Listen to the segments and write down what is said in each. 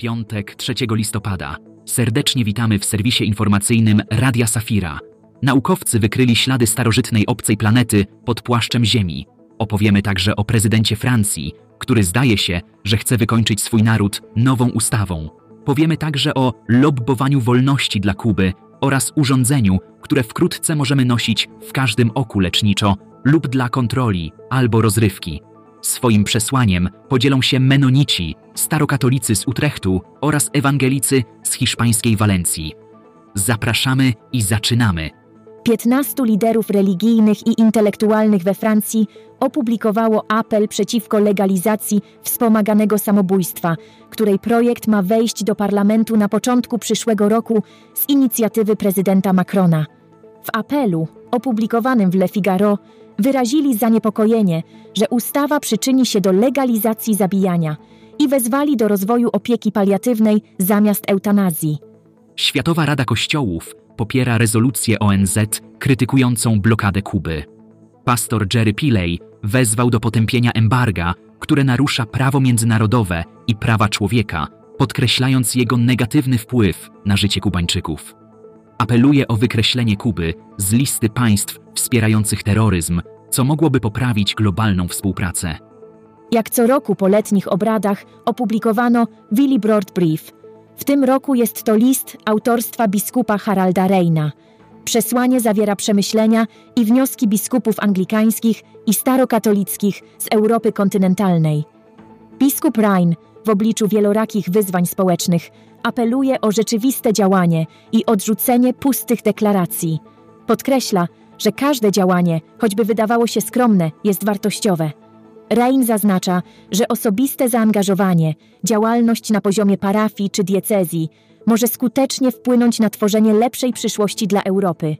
Piątek 3 listopada. Serdecznie witamy w serwisie informacyjnym Radia Safira. Naukowcy wykryli ślady starożytnej obcej planety pod płaszczem Ziemi. Opowiemy także o prezydencie Francji, który zdaje się, że chce wykończyć swój naród nową ustawą. Powiemy także o lobbowaniu wolności dla Kuby oraz urządzeniu, które wkrótce możemy nosić w każdym oku leczniczo lub dla kontroli albo rozrywki. Swoim przesłaniem podzielą się menonici, starokatolicy z Utrechtu oraz ewangelicy z hiszpańskiej Walencji. Zapraszamy i zaczynamy. 15 liderów religijnych i intelektualnych we Francji opublikowało apel przeciwko legalizacji wspomaganego samobójstwa, której projekt ma wejść do parlamentu na początku przyszłego roku z inicjatywy prezydenta Macrona. W apelu, opublikowanym w Le Figaro, wyrazili zaniepokojenie, że ustawa przyczyni się do legalizacji zabijania i wezwali do rozwoju opieki paliatywnej zamiast eutanazji. Światowa Rada Kościołów popiera rezolucję ONZ krytykującą blokadę Kuby. Pastor Jerry Pilley wezwał do potępienia embarga, które narusza prawo międzynarodowe i prawa człowieka, podkreślając jego negatywny wpływ na życie Kubańczyków. Apeluje o wykreślenie Kuby z listy państw wspierających terroryzm, co mogłoby poprawić globalną współpracę. Jak co roku po letnich obradach opublikowano Willy Broad Brief. W tym roku jest to list autorstwa biskupa Haralda Reina. Przesłanie zawiera przemyślenia i wnioski biskupów anglikańskich i starokatolickich z Europy kontynentalnej. Biskup Rein w obliczu wielorakich wyzwań społecznych apeluje o rzeczywiste działanie i odrzucenie pustych deklaracji. Podkreśla, że każde działanie, choćby wydawało się skromne, jest wartościowe. Rein zaznacza, że osobiste zaangażowanie, działalność na poziomie parafii czy diecezji może skutecznie wpłynąć na tworzenie lepszej przyszłości dla Europy.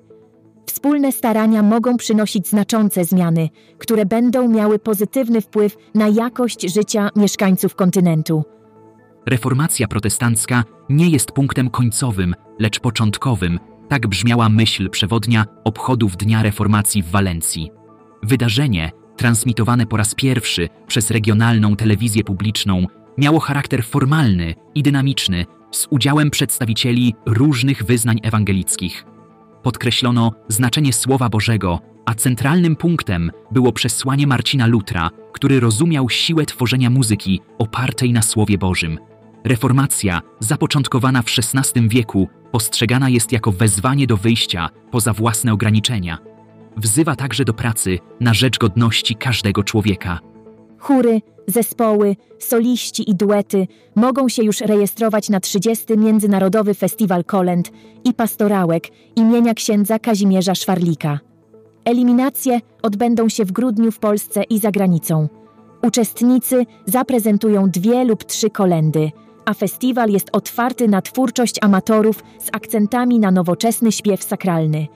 Wspólne starania mogą przynosić znaczące zmiany, które będą miały pozytywny wpływ na jakość życia mieszkańców kontynentu. Reformacja protestancka nie jest punktem końcowym, lecz początkowym, tak brzmiała myśl przewodnia obchodów Dnia Reformacji w Walencji. Wydarzenie, transmitowane po raz pierwszy przez regionalną telewizję publiczną, miało charakter formalny i dynamiczny, z udziałem przedstawicieli różnych wyznań ewangelickich. Podkreślono znaczenie Słowa Bożego, a centralnym punktem było przesłanie Marcina Lutra, który rozumiał siłę tworzenia muzyki opartej na Słowie Bożym. Reformacja, zapoczątkowana w XVI wieku, postrzegana jest jako wezwanie do wyjścia poza własne ograniczenia. Wzywa także do pracy na rzecz godności każdego człowieka. Chóry, zespoły, soliści i duety mogą się już rejestrować na 30. Międzynarodowy Festiwal Kolęd i Pastorałek imienia księdza Kazimierza Szwarlika. Eliminacje odbędą się w grudniu w Polsce i za granicą. Uczestnicy zaprezentują dwie lub trzy kolendy, a festiwal jest otwarty na twórczość amatorów z akcentami na nowoczesny śpiew sakralny.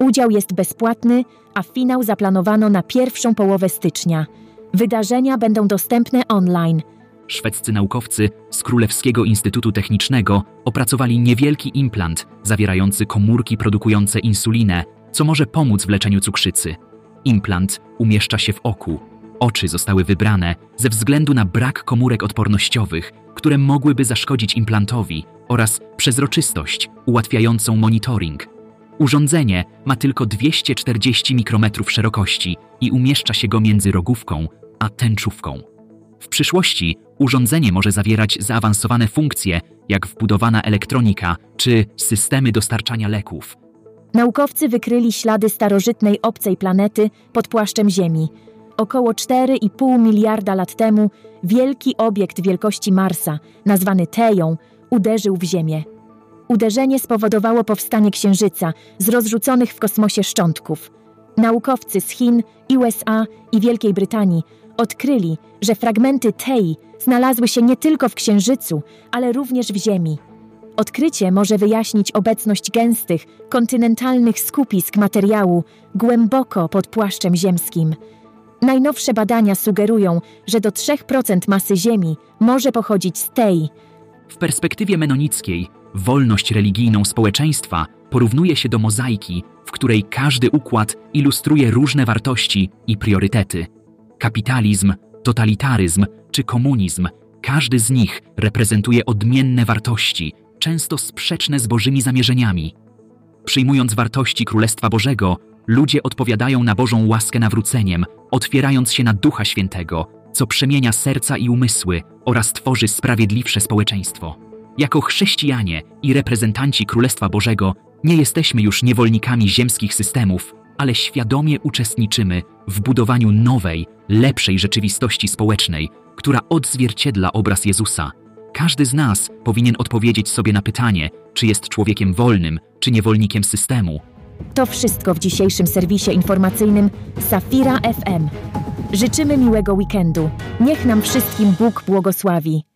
Udział jest bezpłatny, a finał zaplanowano na pierwszą połowę stycznia. Wydarzenia będą dostępne online. Szwedzcy naukowcy z Królewskiego Instytutu Technicznego opracowali niewielki implant zawierający komórki produkujące insulinę, co może pomóc w leczeniu cukrzycy. Implant umieszcza się w oku. Oczy zostały wybrane ze względu na brak komórek odpornościowych, które mogłyby zaszkodzić implantowi oraz przezroczystość ułatwiającą monitoring. Urządzenie ma tylko 240 mikrometrów szerokości i umieszcza się go między rogówką a tęczówką. W przyszłości urządzenie może zawierać zaawansowane funkcje, jak wbudowana elektronika czy systemy dostarczania leków. Naukowcy wykryli ślady starożytnej obcej planety pod płaszczem Ziemi. Około 4,5 miliarda lat temu wielki obiekt wielkości Marsa, nazwany Teją, uderzył w Ziemię. Uderzenie spowodowało powstanie Księżyca z rozrzuconych w kosmosie szczątków. Naukowcy z Chin, USA i Wielkiej Brytanii odkryli, że fragmenty Tei znalazły się nie tylko w Księżycu, ale również w Ziemi. Odkrycie może wyjaśnić obecność gęstych, kontynentalnych skupisk materiału głęboko pod płaszczem ziemskim. Najnowsze badania sugerują, że do 3% masy Ziemi może pochodzić z Tei. W perspektywie menonickiej wolność religijną społeczeństwa porównuje się do mozaiki, w której każdy układ ilustruje różne wartości i priorytety. Kapitalizm, totalitaryzm czy komunizm Każdy z nich reprezentuje odmienne wartości, często sprzeczne z Bożymi zamierzeniami. Przyjmując wartości Królestwa Bożego, ludzie odpowiadają na Bożą łaskę nawróceniem, otwierając się na Ducha Świętego, co przemienia serca i umysły oraz tworzy sprawiedliwsze społeczeństwo. Jako chrześcijanie i reprezentanci Królestwa Bożego nie jesteśmy już niewolnikami ziemskich systemów, ale świadomie uczestniczymy w budowaniu nowej, lepszej rzeczywistości społecznej, która odzwierciedla obraz Jezusa. Każdy z nas powinien odpowiedzieć sobie na pytanie, czy jest człowiekiem wolnym, czy niewolnikiem systemu. To wszystko w dzisiejszym serwisie informacyjnym Safira FM. Życzymy miłego weekendu. Niech nam wszystkim Bóg błogosławi.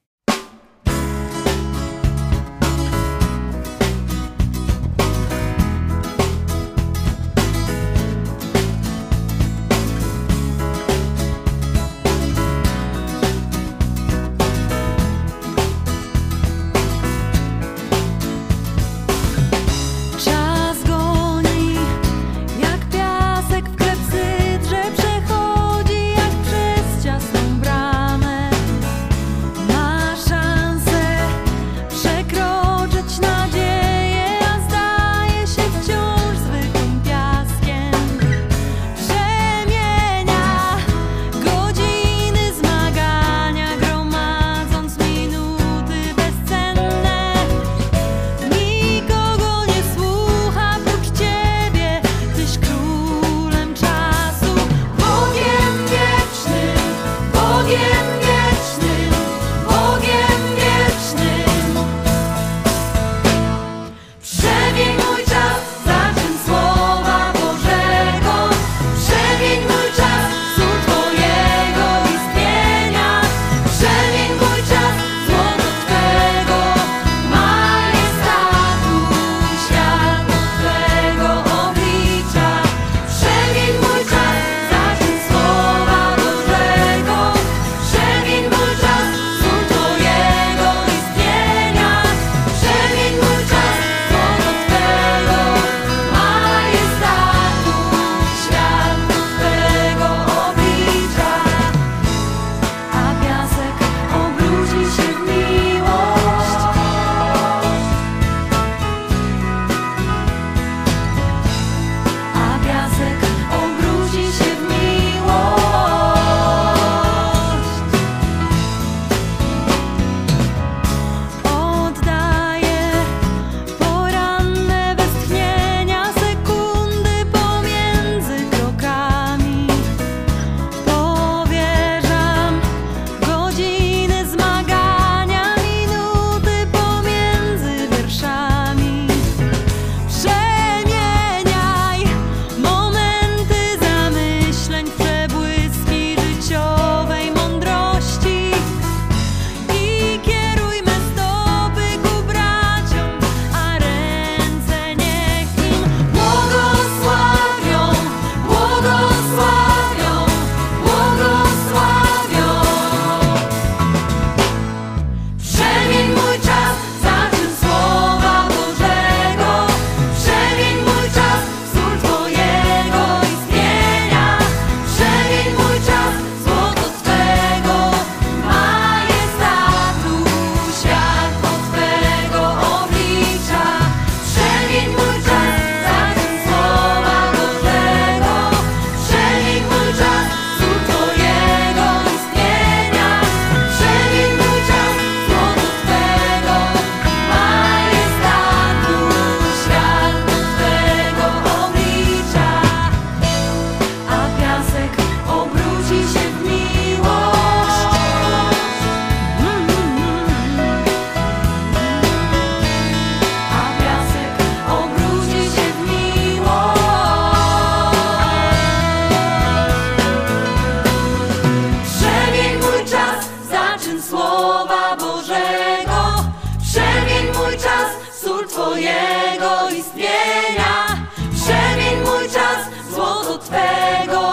Istnienia. Przemień mój czas, złoto Twego